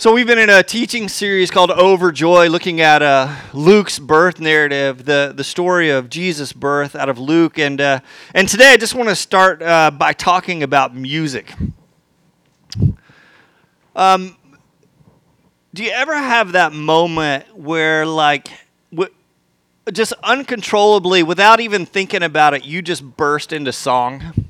So we've been in a teaching series called Overjoy, looking at uh, Luke's birth narrative, the, the story of Jesus' birth out of Luke. And, uh, and today I just want to start uh, by talking about music. Um, do you ever have that moment where, like, w- just uncontrollably, without even thinking about it, you just burst into song?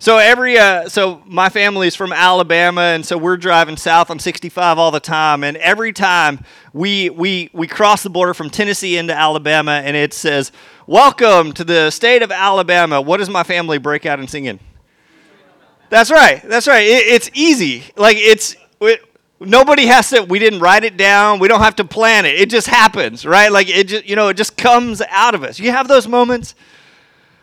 So every uh, so my family is from Alabama, and so we're driving south on 65 all the time. And every time we we we cross the border from Tennessee into Alabama, and it says, "Welcome to the state of Alabama." What does my family break out and singing? That's right. That's right. It, it's easy. Like it's. It, nobody has to we didn't write it down we don't have to plan it it just happens right like it just you know it just comes out of us you have those moments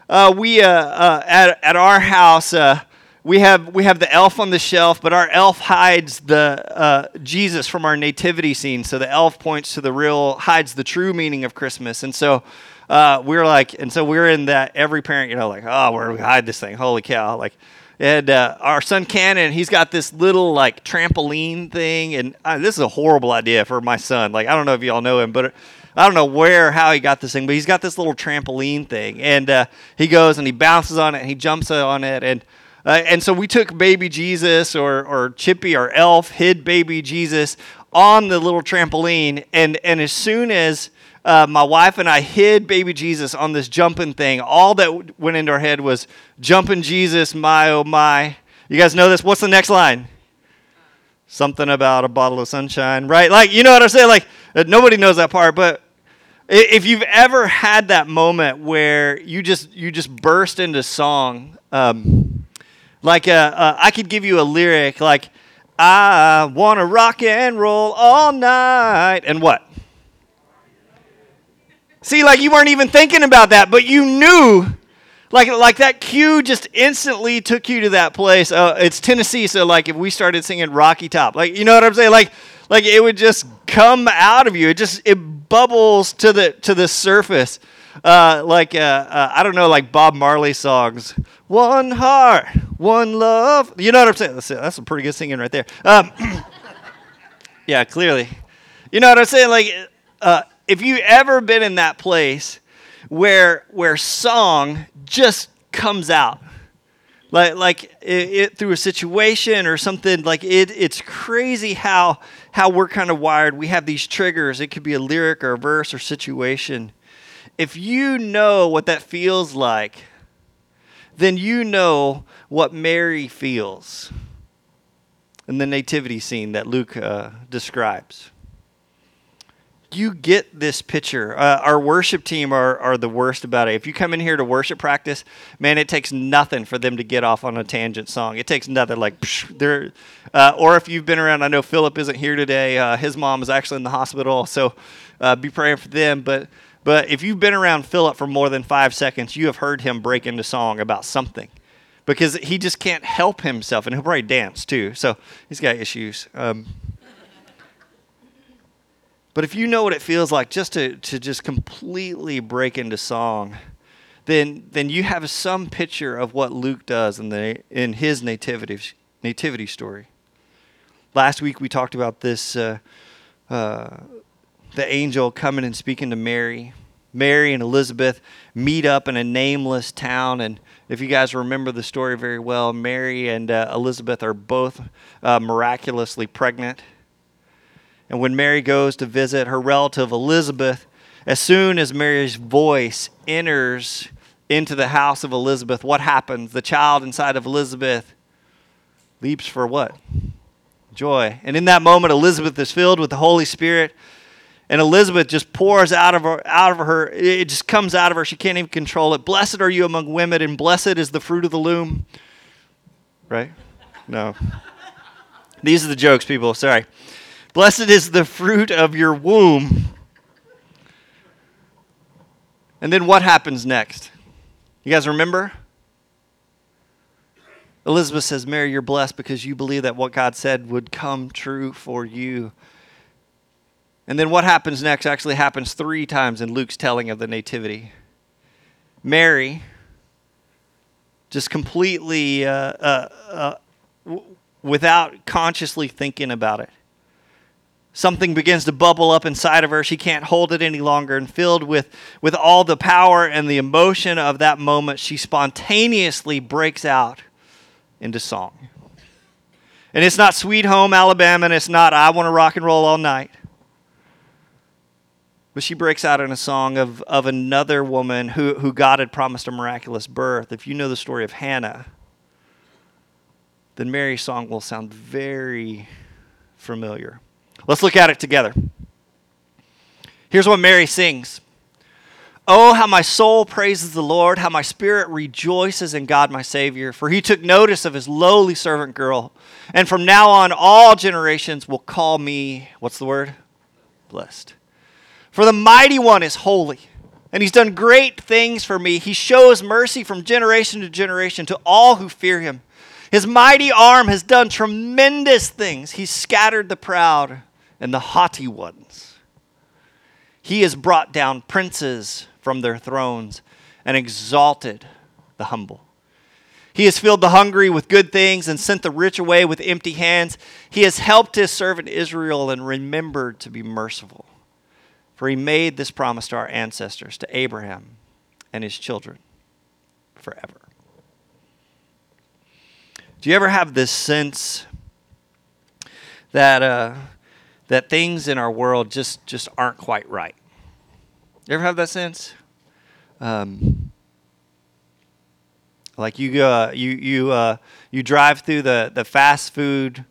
uh, we uh, uh, at, at our house uh, we have we have the elf on the shelf, but our elf hides the uh, Jesus from our nativity scene. So the elf points to the real, hides the true meaning of Christmas. And so uh, we're like, and so we're in that. Every parent, you know, like, oh, where do we hide this thing? Holy cow! Like, and uh, our son Cannon, he's got this little like trampoline thing, and uh, this is a horrible idea for my son. Like, I don't know if y'all know him, but I don't know where, how he got this thing, but he's got this little trampoline thing, and uh, he goes and he bounces on it, and he jumps on it, and uh, and so we took baby Jesus or or Chippy or Elf hid baby Jesus on the little trampoline, and and as soon as uh, my wife and I hid baby Jesus on this jumping thing. All that went into our head was jumping Jesus, my oh my. You guys know this? What's the next line? Something about a bottle of sunshine, right? Like, you know what I'm saying? Like, uh, nobody knows that part, but if you've ever had that moment where you just you just burst into song, um, like uh, uh, I could give you a lyric like I want to rock and roll all night, and what? See, like you weren't even thinking about that, but you knew. Like, like that cue just instantly took you to that place. Uh, it's Tennessee, so like if we started singing Rocky Top, like you know what I'm saying, like like it would just come out of you. It just it bubbles to the to the surface. Uh, like uh, uh, I don't know, like Bob Marley songs. One heart, one love. You know what I'm saying? That's, that's some pretty good singing right there. Um, yeah, clearly. You know what I'm saying? Like, uh, if you ever been in that place where where song just comes out, like like it, it, through a situation or something like it it's crazy how how we're kind of wired. We have these triggers. It could be a lyric or a verse or situation. If you know what that feels like then you know what mary feels in the nativity scene that luke uh, describes you get this picture. Uh, our worship team are, are the worst about it. If you come in here to worship practice, man, it takes nothing for them to get off on a tangent song. It takes nothing. Like, they're, uh, or if you've been around, I know Philip isn't here today. Uh, his mom is actually in the hospital, so uh, be praying for them. But but if you've been around Philip for more than five seconds, you have heard him break into song about something because he just can't help himself, and he'll probably dance too. So he's got issues. Um, but if you know what it feels like just to, to just completely break into song, then then you have some picture of what Luke does in the in his nativity nativity story. Last week we talked about this uh, uh, the angel coming and speaking to Mary. Mary and Elizabeth meet up in a nameless town, and if you guys remember the story very well, Mary and uh, Elizabeth are both uh, miraculously pregnant and when Mary goes to visit her relative Elizabeth, as soon as Mary's voice enters into the house of Elizabeth, what happens? The child inside of Elizabeth leaps for what? Joy. And in that moment, Elizabeth is filled with the Holy Spirit. And Elizabeth just pours out of her, out of her, it just comes out of her. She can't even control it. Blessed are you among women, and blessed is the fruit of the loom. Right? No. These are the jokes, people. Sorry. Blessed is the fruit of your womb. And then what happens next? You guys remember? Elizabeth says, Mary, you're blessed because you believe that what God said would come true for you. And then what happens next actually happens three times in Luke's telling of the Nativity. Mary, just completely uh, uh, uh, without consciously thinking about it. Something begins to bubble up inside of her. She can't hold it any longer. And filled with, with all the power and the emotion of that moment, she spontaneously breaks out into song. And it's not Sweet Home Alabama, and it's not I Want to Rock and Roll All Night. But she breaks out in a song of, of another woman who, who God had promised a miraculous birth. If you know the story of Hannah, then Mary's song will sound very familiar. Let's look at it together. Here's what Mary sings Oh, how my soul praises the Lord, how my spirit rejoices in God my Savior, for he took notice of his lowly servant girl. And from now on, all generations will call me, what's the word? Blessed. For the mighty one is holy, and he's done great things for me. He shows mercy from generation to generation to all who fear him. His mighty arm has done tremendous things. He's scattered the proud and the haughty ones. He has brought down princes from their thrones and exalted the humble. He has filled the hungry with good things and sent the rich away with empty hands. He has helped his servant Israel and remembered to be merciful. For he made this promise to our ancestors, to Abraham and his children forever. Do you ever have this sense that, uh, that things in our world just, just aren't quite right? You ever have that sense? Um, like you, uh, you, you, uh, you drive through the, the fast food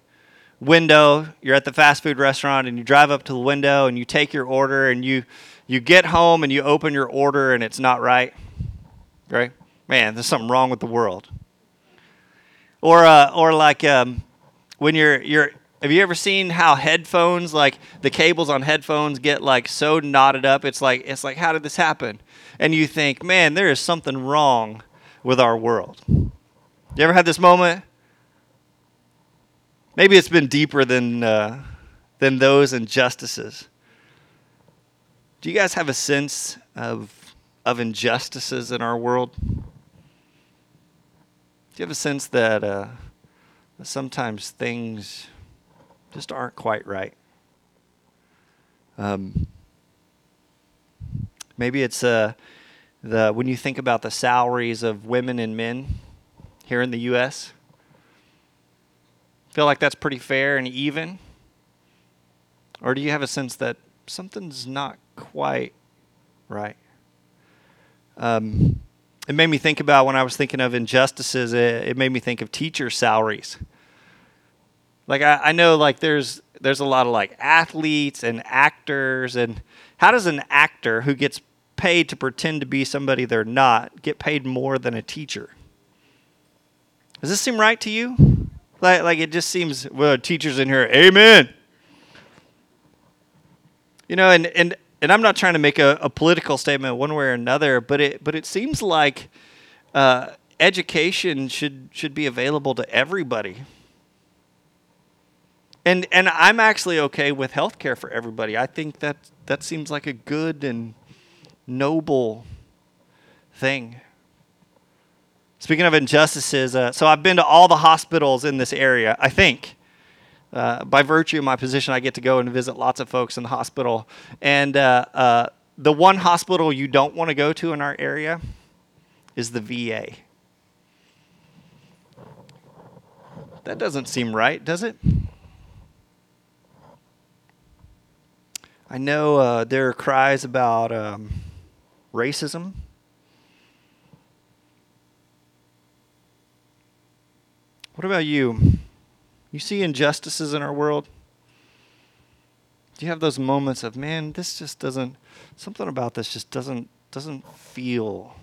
window. You're at the fast food restaurant and you drive up to the window and you take your order and you you get home and you open your order and it's not right. Right? Man, there's something wrong with the world. Or uh, or like um, when you're you're have you ever seen how headphones like the cables on headphones get like so knotted up it's like it's like how did this happen and you think man there is something wrong with our world you ever had this moment Maybe it's been deeper than, uh, than those injustices. Do you guys have a sense of, of injustices in our world? Do you have a sense that, uh, sometimes things just aren't quite right? Um, maybe it's uh, the when you think about the salaries of women and men here in the U.S. Feel like that's pretty fair and even? Or do you have a sense that something's not quite right? Um, it made me think about when I was thinking of injustices, it, it made me think of teacher salaries. Like I, I know like there's there's a lot of like athletes and actors and how does an actor who gets paid to pretend to be somebody they're not get paid more than a teacher? Does this seem right to you? Like, like it just seems, well, teachers in here, amen. You know, and, and, and I'm not trying to make a, a political statement one way or another, but it, but it seems like uh, education should, should be available to everybody. And, and I'm actually okay with health care for everybody. I think that that seems like a good and noble thing. Speaking of injustices, uh, so I've been to all the hospitals in this area, I think. Uh, by virtue of my position, I get to go and visit lots of folks in the hospital. And uh, uh the one hospital you don't want to go to in our area is the VA. That doesn't seem right, does it? I know uh, there are cries about um, racism What about you? You see injustices in our world? Do you have those moments of, man, this just doesn't, something about this just doesn't, doesn't feel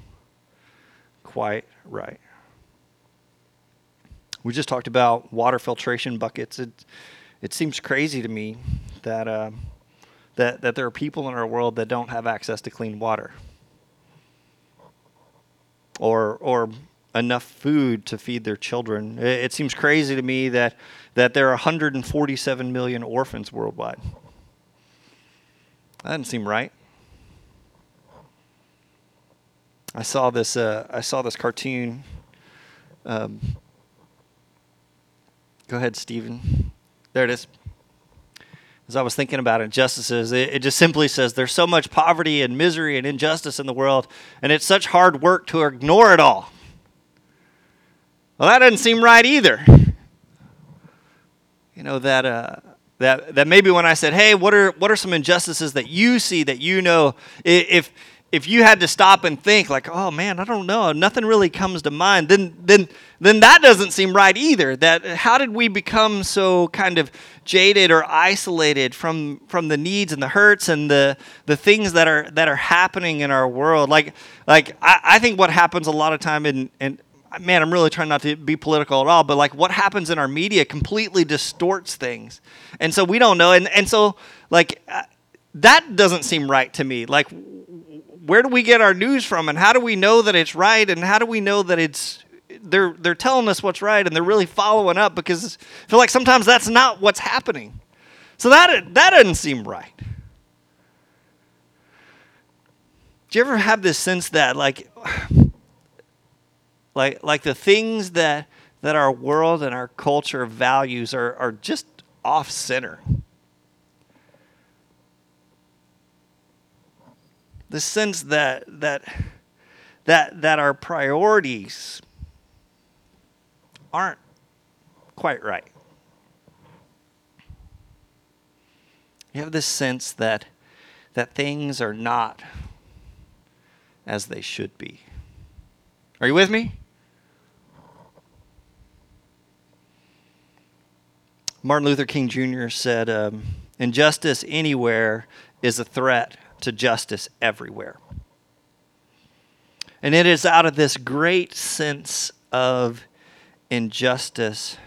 quite right? We just talked about water filtration buckets. It, it seems crazy to me that, uh, that, that there are people in our world that don't have access to clean water. Or, or enough food to feed their children. It, seems crazy to me that, that there are 147 million orphans worldwide. That doesn't seem right. I saw this. Uh, I saw this cartoon. Um, Go ahead, Stephen. There it is. As I was thinking about injustices, it, it just simply says there's so much poverty and misery and injustice in the world, and it's such hard work to ignore it all. Well, that doesn't seem right either. You know that uh, that that maybe when I said, "Hey, what are what are some injustices that you see that you know?" If if you had to stop and think like oh man i don't know nothing really comes to mind then then then that doesn't seem right either. That how did we become so kind of jaded or isolated from from the needs and the hurts and the the things that are that are happening in our world? Like like i, I think what happens a lot of time in and man i'm really trying not to be political at all but like what happens in our media completely distorts things. And so we don't know and and so like uh, that doesn't seem right to me like where do we get our news from and how do we know that it's right and how do we know that it's they're they're telling us what's right and they're really following up because I feel like sometimes that's not what's happening. So that that doesn't seem right. Do you ever have this sense that like like like the things that that our world and our culture values are are just off center? The sense that that that that our priorities aren't quite right. You have this sense that that things are not as they should be. Are you with me? Martin Luther King Jr. said, um, Injustice anywhere is a threat to justice everywhere. And it is out of this great sense of injustice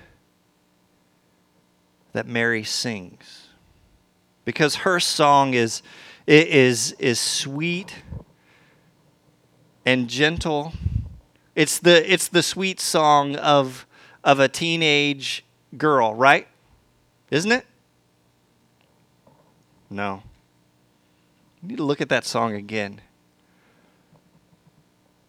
that Mary sings. Because her song is, is, is sweet and gentle. It's the, it's the sweet song of, of a teenage girl, right? Isn't it? No. Need to look at that song again.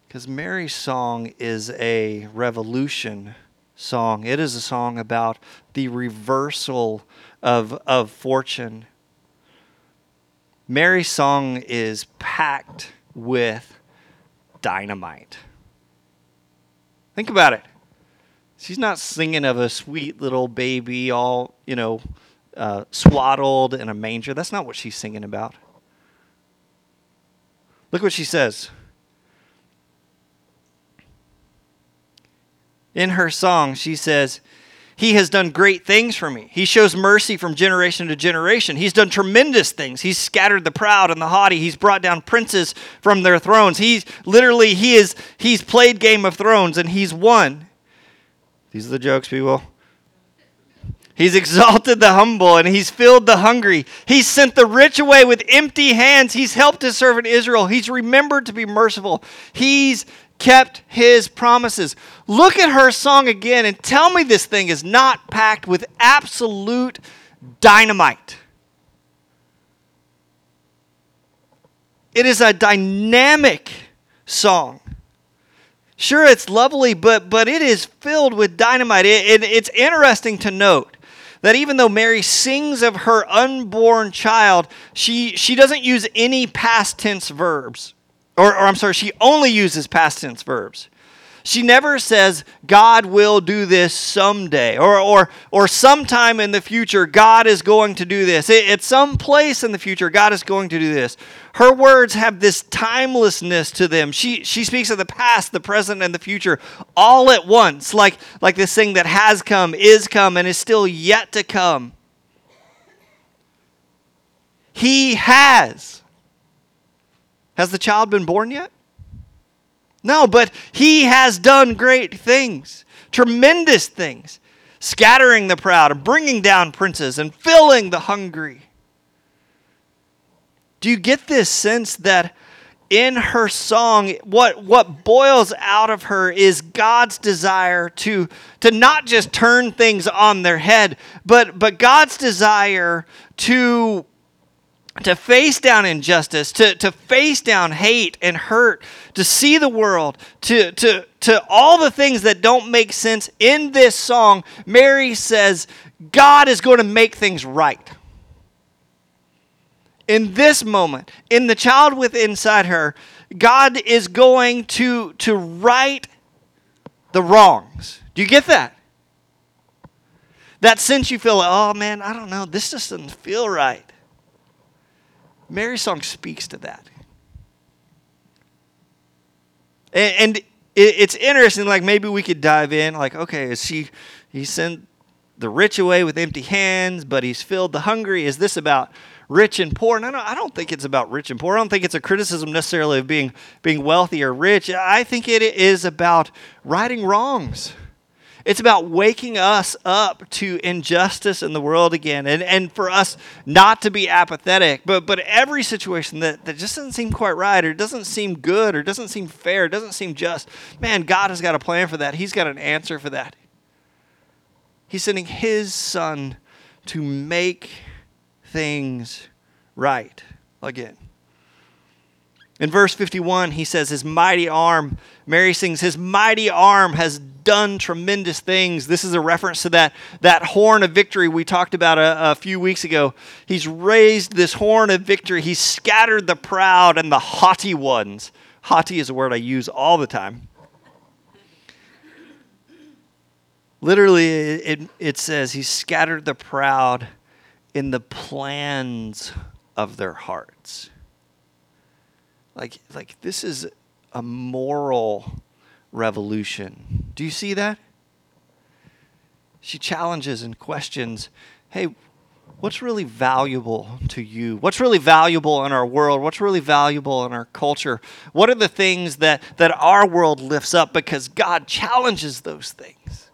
Because Mary's song is a revolution song. It is a song about the reversal of, of fortune. Mary's song is packed with dynamite. Think about it. She's not singing of a sweet little baby all, you know, uh, swaddled in a manger. That's not what she's singing about. Look what she says. In her song, she says, He has done great things for me. He shows mercy from generation to generation. He's done tremendous things. He's scattered the proud and the haughty. He's brought down princes from their thrones. He's literally, he is, he's played Game of Thrones and he's won. These are the jokes, people. He's exalted the humble and he's filled the hungry. He's sent the rich away with empty hands. He's helped his servant Israel. He's remembered to be merciful. He's kept his promises. Look at her song again and tell me this thing is not packed with absolute dynamite. It is a dynamic song. Sure, it's lovely, but, but it is filled with dynamite. It, it, it's interesting to note that even though Mary sings of her unborn child, she, she doesn't use any past tense verbs. Or, or I'm sorry, she only uses past tense verbs. She never says, God will do this someday, or, or, or sometime in the future, God is going to do this. At some place in the future, God is going to do this. Her words have this timelessness to them. She, she speaks of the past, the present, and the future all at once, like, like this thing that has come, is come, and is still yet to come. He has. Has the child been born yet? No, but he has done great things, tremendous things, scattering the proud and bringing down princes and filling the hungry. Do you get this sense that in her song, what, what boils out of her is God's desire to, to not just turn things on their head, but, but God's desire to to face down injustice, to, to face down hate and hurt, to see the world, to, to, to all the things that don't make sense in this song, Mary says, God is going to make things right. In this moment, in the child within inside her, God is going to, to right the wrongs. Do you get that? That sense you feel, oh man, I don't know, this just doesn't feel right. Mary's song speaks to that. And, and it's interesting, like maybe we could dive in, like, okay, is she, he sent the rich away with empty hands, but he's filled the hungry. Is this about rich and poor? No, no, I don't think it's about rich and poor. I don't think it's a criticism necessarily of being, being wealthy or rich. I think it is about righting wrongs. It's about waking us up to injustice in the world again and, and for us not to be apathetic. But, but every situation that, that just doesn't seem quite right or doesn't seem good or doesn't seem fair, doesn't seem just, man, God has got a plan for that. He's got an answer for that. He's sending His Son to make things right again. In verse 51, he says, His mighty arm, Mary sings, His mighty arm has done tremendous things. This is a reference to that, that horn of victory we talked about a, a few weeks ago. He's raised this horn of victory. He's scattered the proud and the haughty ones. Haughty is a word I use all the time. Literally, it, it says, He scattered the proud in the plans of their hearts. Like, like this is a moral revolution. Do you see that? She challenges and questions hey, what's really valuable to you? What's really valuable in our world? What's really valuable in our culture? What are the things that, that our world lifts up because God challenges those things?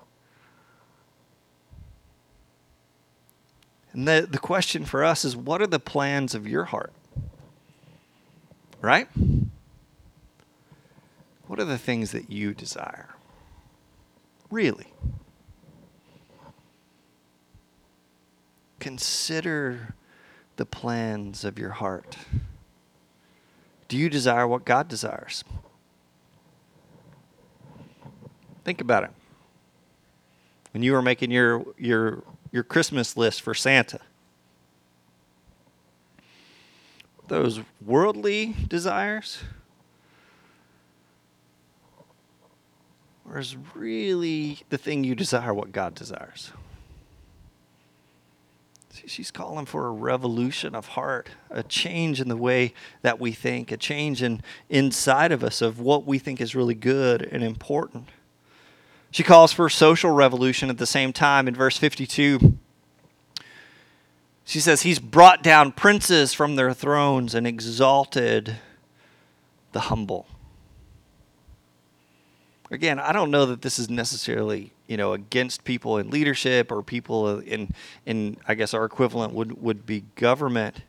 And the, the question for us is what are the plans of your heart? Right? What are the things that you desire? Really? Consider the plans of your heart. Do you desire what God desires? Think about it. When you were making your, your, your Christmas list for Santa, those worldly desires? Or is really the thing you desire what God desires? See, she's calling for a revolution of heart, a change in the way that we think, a change in inside of us of what we think is really good and important. She calls for a social revolution at the same time in verse 52. She says, He's brought down princes from their thrones and exalted the humble. Again, I don't know that this is necessarily, you know, against people in leadership or people in, in I guess our equivalent would, would be government.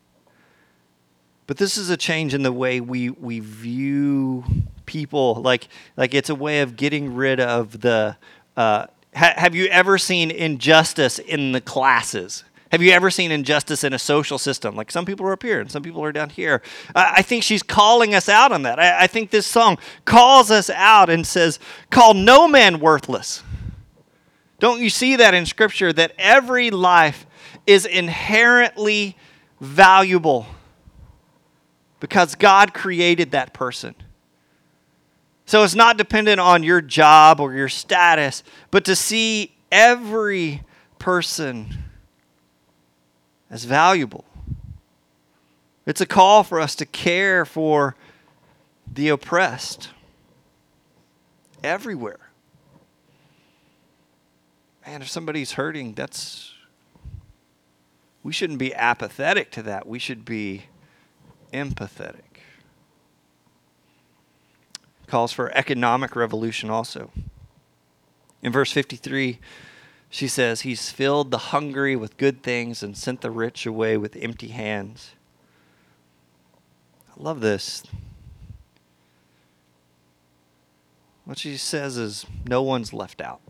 But this is a change in the way we, we view people. Like, like it's a way of getting rid of the. Uh, ha- have you ever seen injustice in the classes? Have you ever seen injustice in a social system? Like some people are up here and some people are down here. I, I think she's calling us out on that. I, I think this song calls us out and says, Call no man worthless. Don't you see that in Scripture that every life is inherently valuable because God created that person? So it's not dependent on your job or your status, but to see every person as valuable. It's a call for us to care for the oppressed everywhere. Man, if somebody's hurting, that's. We shouldn't be apathetic to that. We should be empathetic. Calls for economic revolution also. In verse 53, she says, He's filled the hungry with good things and sent the rich away with empty hands. I love this. What she says is, No one's left out.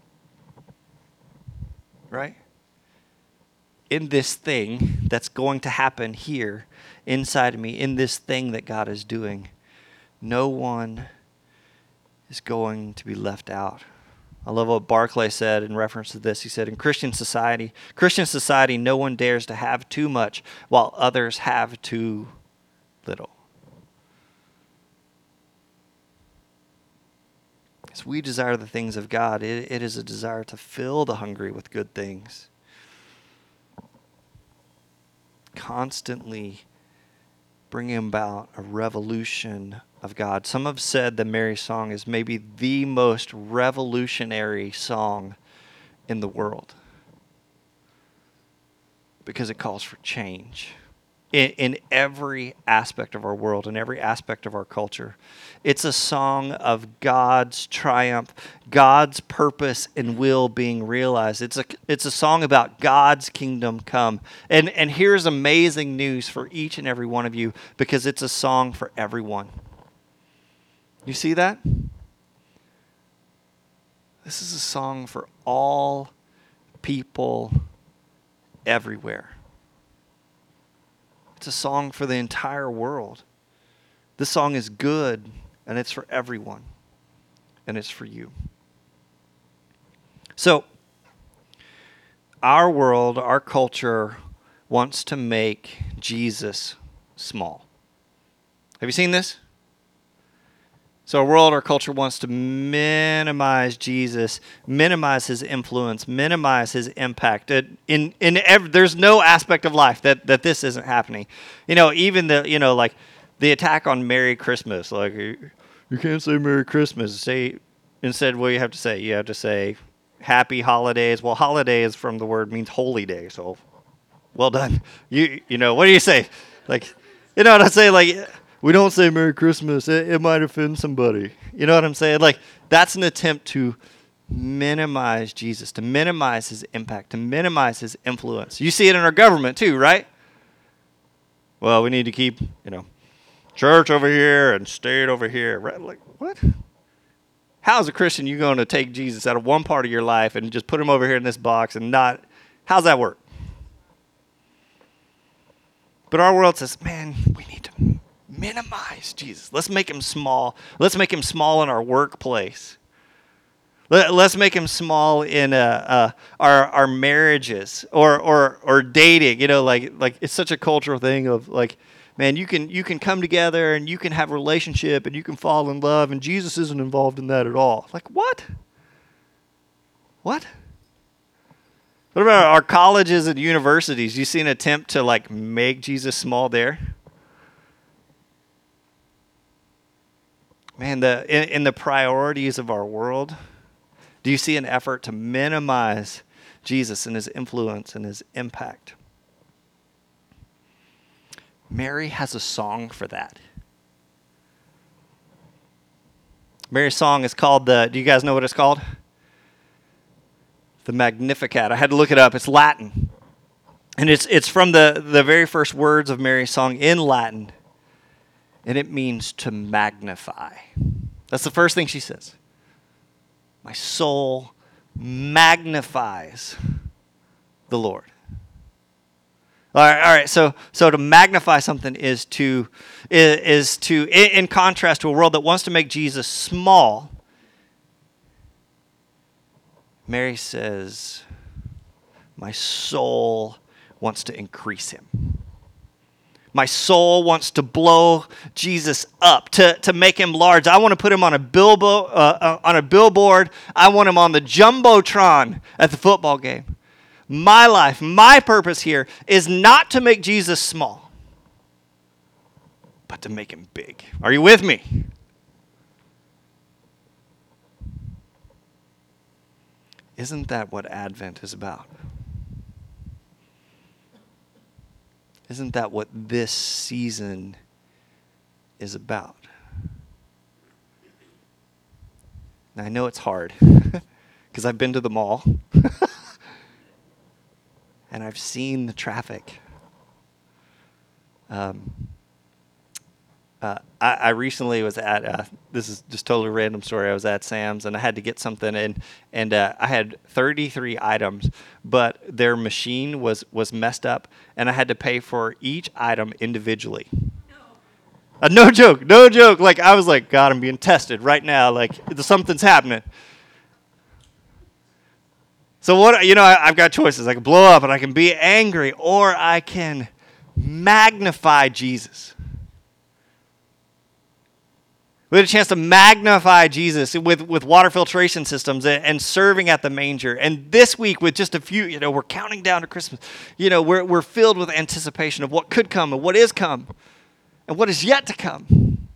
Right? In this thing that's going to happen here inside of me in this thing that God is doing. No one is going to be left out. I love what Barclay said in reference to this. He said, In Christian society, Christian society, no one dares to have too much while others have too little. As we desire the things of God, it, it is a desire to fill the hungry with good things. Constantly bringing about a revolution of God. Some have said the Mary song is maybe the most revolutionary song in the world because it calls for change in, in every aspect of our world, in every aspect of our culture. It's a song of God's triumph, God's purpose and will being realized. It's a, it's a song about God's kingdom come. And, and here's amazing news for each and every one of you because it's a song for everyone. You see that? This is a song for all people everywhere. It's a song for the entire world. This song is good, and it's for everyone, and it's for you. So, our world, our culture wants to make Jesus small. Have you seen this? So, our world, our culture wants to minimize Jesus, minimize his influence, minimize his impact. In in every, there's no aspect of life that, that this isn't happening. You know, even the you know like the attack on Merry Christmas. Like you can't say Merry Christmas. Say instead, what you have to say? You have to say Happy Holidays. Well, holidays from the word means holy day. So, well done. You you know what do you say? Like you know what I say? Like we don't say Merry Christmas. It, it might offend somebody. You know what I'm saying? Like, that's an attempt to minimize Jesus, to minimize his impact, to minimize his influence. You see it in our government too, right? Well, we need to keep, you know, church over here and state over here. Right? Like, what? How as a Christian you going to take Jesus out of one part of your life and just put him over here in this box and not how's that work? But our world says, man, we need to minimize Jesus. Let's make him small. Let's make him small in our workplace. Let, us make him small in uh, uh, our our marriages or or or dating. You know, like like it's such a cultural thing of like, man, you can you can come together and you can have a relationship and you can fall in love, and Jesus isn't involved in that at all. Like what? What? What about our colleges and universities? You see an attempt to like make Jesus small there? Man, the in, in, the priorities of our world, do you see an effort to minimize Jesus and his influence and his impact? Mary has a song for that. Mary's song is called the, do you guys know what it's called? The Magnificat. I had to look it up. It's Latin. And it's, it's from the, the very first words of Mary's song in Latin and it means to magnify. That's the first thing she says. My soul magnifies the Lord. All right, all right. So, so to magnify something is to is, is to in, in contrast to a world that wants to make Jesus small. Mary says, "My soul wants to increase him." My soul wants to blow Jesus up, to, to make him large. I want to put him on a, bilbo, uh, uh, on a billboard. I want him on the Jumbotron at the football game. My life, my purpose here is not to make Jesus small, but to make him big. Are you with me? Isn't that what Advent is about? Isn't that what this season is about? Now, I know it's hard because I've been to the mall and I've seen the traffic. Um, I, I, recently was at uh, this is just totally random story. I was at Sam's and I had to get something in, and uh, I had 33 items, but their machine was was messed up, and I had to pay for each item individually. Uh, no joke, no joke. Like I was like, God, I'm being tested right now. Like something's happening. So what you know, I, I've got choices. I can blow up and I can be angry, or I can magnify Jesus. We had a chance to magnify Jesus with, with water filtration systems and, and, serving at the manger. And this week, with just a few, you know, we're counting down to Christmas. You know, we're, we're filled with anticipation of what could come and what is come and what is yet to come.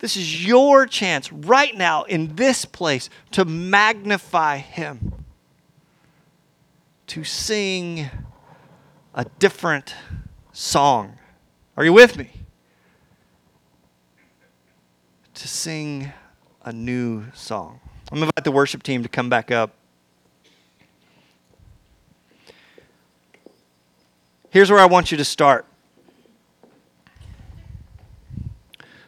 This is your chance right now in this place to magnify Him, to sing a different song. Are you with me? To sing a new song. I'm going to invite the worship team to come back up. Here's where I want you to start.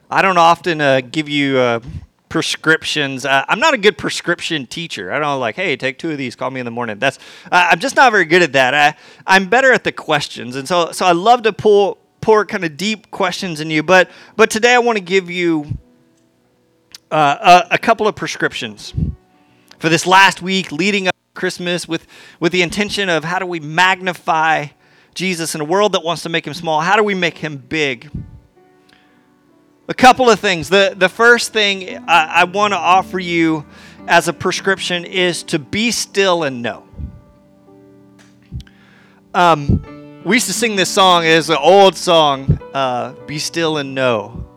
I don't often uh, give you uh, prescriptions. Uh, I'm not a good prescription teacher. I don't like, hey, take two of these. Call me in the morning. That's I'm just not very good at that. I, I'm better at the questions, and so so I love to pull pour kind of deep questions in you. But but today I want to give you uh, a, couple of prescriptions for this last week leading up to Christmas with with the intention of how do we magnify Jesus in a world that wants to make him small? How do we make him big? A couple of things. The, the first thing I, I want to offer you as a prescription is to be still and know. Um, we used to sing this song. It's an old song, uh, "Be Still and Know."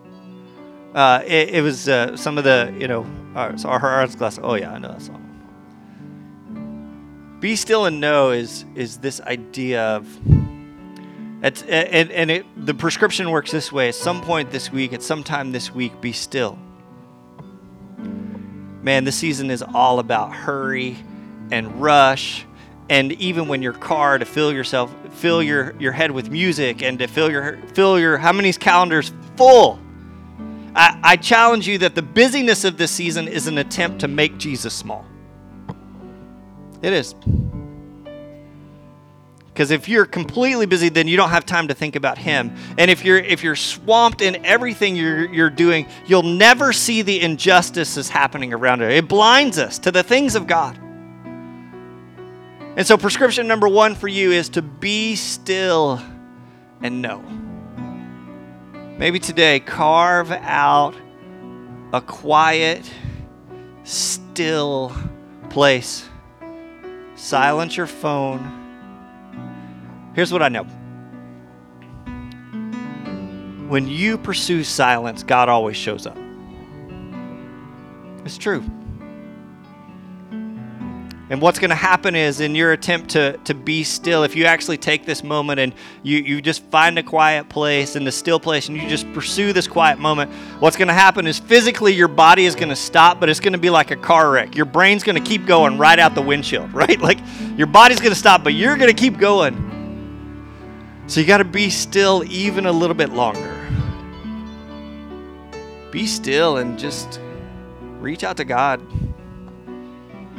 Uh, it, it, was uh, some of the, you know, our, our arts class. Oh yeah, I know that song. "Be Still and Know" is is this idea of it's, and and it, the prescription works this way. At some point this week, at some time this week, be still. Man, this season is all about hurry and rush. And even when your car to fill yourself, fill your, your head with music and to fill your fill your how many calendars full. I, I challenge you that the busyness of this season is an attempt to make Jesus small. It is. Because if you're completely busy, then you don't have time to think about Him. And if you're if you're swamped in everything you're you're doing, you'll never see the injustices happening around it. It blinds us to the things of God. And so, prescription number one for you is to be still and know. Maybe today, carve out a quiet, still place. Silence your phone Here's what I know when you pursue silence, God always shows up. It's true. And what's going to happen is, in your attempt to, to be still, if you actually take this moment and you, you just find a quiet place and a still place and you just pursue this quiet moment, what's going to happen is physically your body is going to stop, but it's going to be like a car wreck. Your brain's going to keep going right out the windshield, right? Like your body's going to stop, but you're going to keep going. So you got to be still even a little bit longer. Be still and just reach out to God.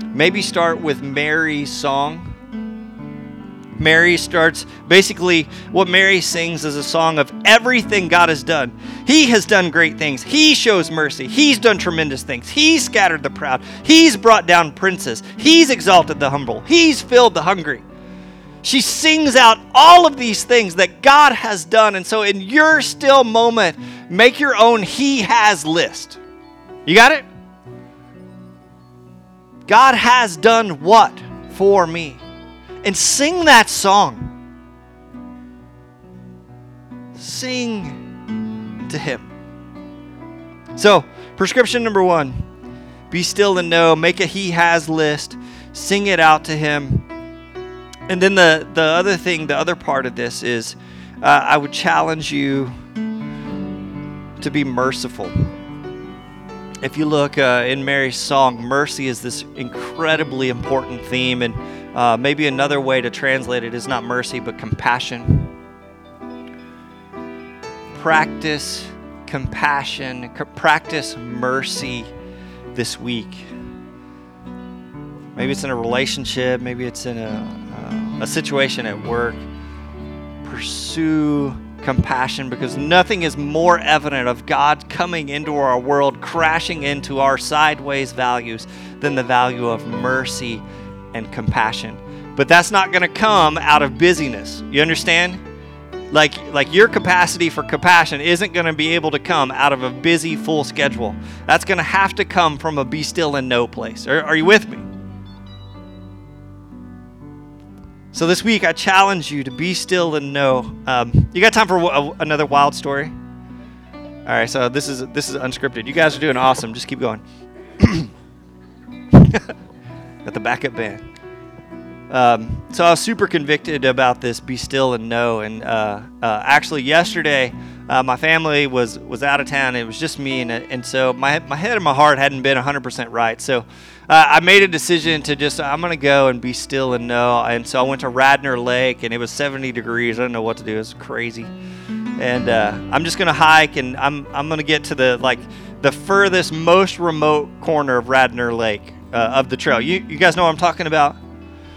Maybe start with Mary's song. Mary starts basically what Mary sings is a song of everything God has done. He has done great things. He shows mercy. He's done tremendous things. He's scattered the proud. He's brought down princes. He's exalted the humble. He's filled the hungry. She sings out all of these things that God has done. And so, in your still moment, make your own He has list. You got it? God has done what for me? And sing that song. Sing to Him. So, prescription number one be still and know, make a He has list, sing it out to Him and then the, the other thing, the other part of this is uh, I would challenge you to be merciful. If you look uh, in Mary's song, mercy is this incredibly important theme, and uh, maybe another way to translate it is not mercy, but compassion. Practice compassion, practice mercy this week. Maybe it's in a relationship, maybe it's in a, a situation at work. Pursue compassion because nothing is more evident of God coming into our world, crashing into our sideways values than the value of mercy and compassion. But that's not going to come out of busyness. You understand? Like, like your capacity for compassion isn't going to be able to come out of a busy, full schedule. That's going to have to come from a be still and know place. Are, are you with me? So this week, I challenge you to be still and know. Um, you got time for a, another wild story? All right, so this is this is unscripted. You guys are doing awesome. Just keep going. Got the backup band. Um, so I was super convicted about this. Be still and know. And uh, uh, actually, yesterday, uh, my family was was out of town. It was just me, and and so my my head and my heart hadn't been 100% right. So uh, I made a decision to just I'm gonna go and be still and know. And so I went to Radnor Lake, and it was 70 degrees. I don't know what to do. It was crazy. And uh, I'm just gonna hike, and I'm I'm gonna get to the like the furthest, most remote corner of Radnor Lake uh, of the trail. You you guys know what I'm talking about?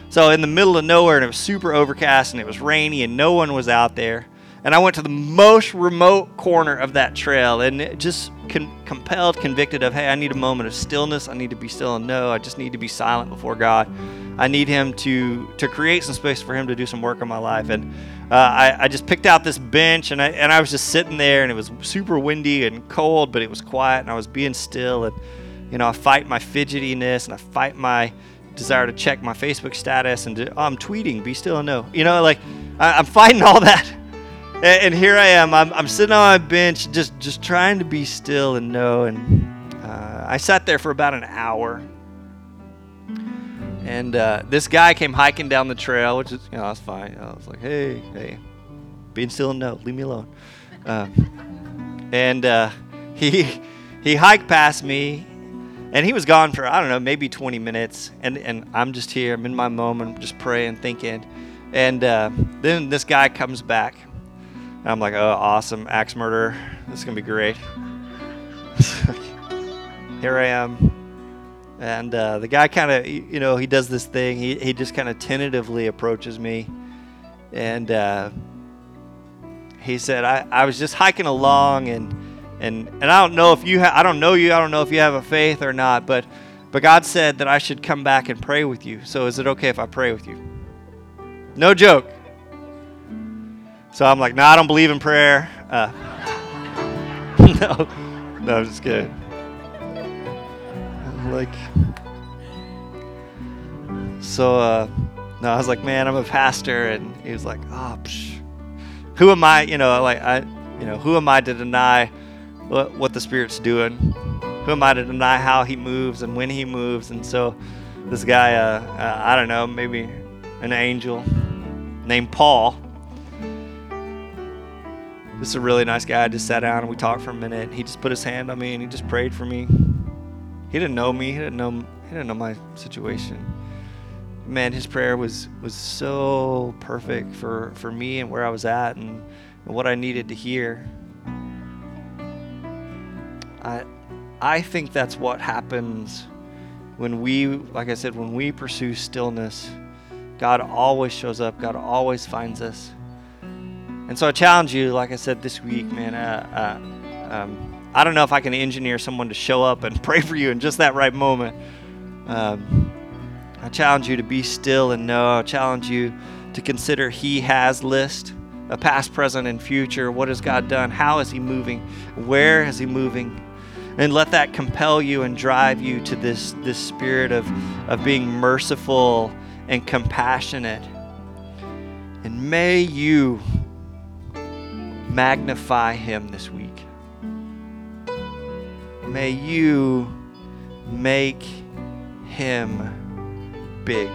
So in the middle of nowhere, and it was super overcast, and it was rainy, and no one was out there and I went to the most remote corner of that trail and just con- compelled, convicted of, hey, I need a moment of stillness. I need to be still and know. I just need to be silent before God. I need Him to to create some space for Him to do some work in my life. And uh, I, I just picked out this bench and I and I was just sitting there and it was super windy and cold, but it was quiet and I was being still and you know I fight my fidgetiness and I fight my desire to check my Facebook status and to, oh, I'm tweeting, be still and know. You know, like I, I'm fighting all that and, and here I am. I'm, I'm sitting on my bench, just just trying to be still and know. And uh, I sat there for about an hour. And uh, this guy came hiking down the trail, which is, you know, that's fine. I was like, hey, hey, being still and know, leave me alone. Um, and uh, he he hiked past me, and he was gone for I don't know, maybe 20 minutes. And and I'm just here. I'm in my moment, just praying, thinking. And uh, then this guy comes back, I'm like, oh, awesome, axe murder. This is gonna be great. Here I am, and uh, the guy kind of, you know, he does this thing. He he just kind of tentatively approaches me, and uh, he said, I, I was just hiking along, and and and I don't know if you ha- I don't know you. I don't know if you have a faith or not, but but God said that I should come back and pray with you. So is it okay if I pray with you? No joke. So I'm like, no, nah, I don't believe in prayer. Uh, no, no, I'm just kidding. I'm like, so uh, no, I was like, man, I'm a pastor, and he was like, oh, psh. who am I? You know, like I, you know, who am I to deny what, what the Spirit's doing? Who am I to deny how He moves and when He moves? And so, this guy, uh, uh, I don't know, maybe an angel named Paul this is a really nice guy. I just sat down and we talked for a minute. He just put his hand on me and he just prayed for me. He didn't know me. He didn't know. He didn't know my situation. Man, his prayer was was so perfect for for me and where I was at and, and what I needed to hear. I I think that's what happens when we, like I said, when we pursue stillness. God always shows up. God always finds us. And so I challenge you, like I said this week, man. Uh, uh, um, I don't know if I can engineer someone to show up and pray for you in just that right moment. Um, I challenge you to be still and know. I challenge you to consider He has list, a past, present, and future. What has God done? How is He moving? Where is He moving? And let that compel you and drive you to this, this spirit of, of being merciful and compassionate. And may you magnify him this week. May you make him big.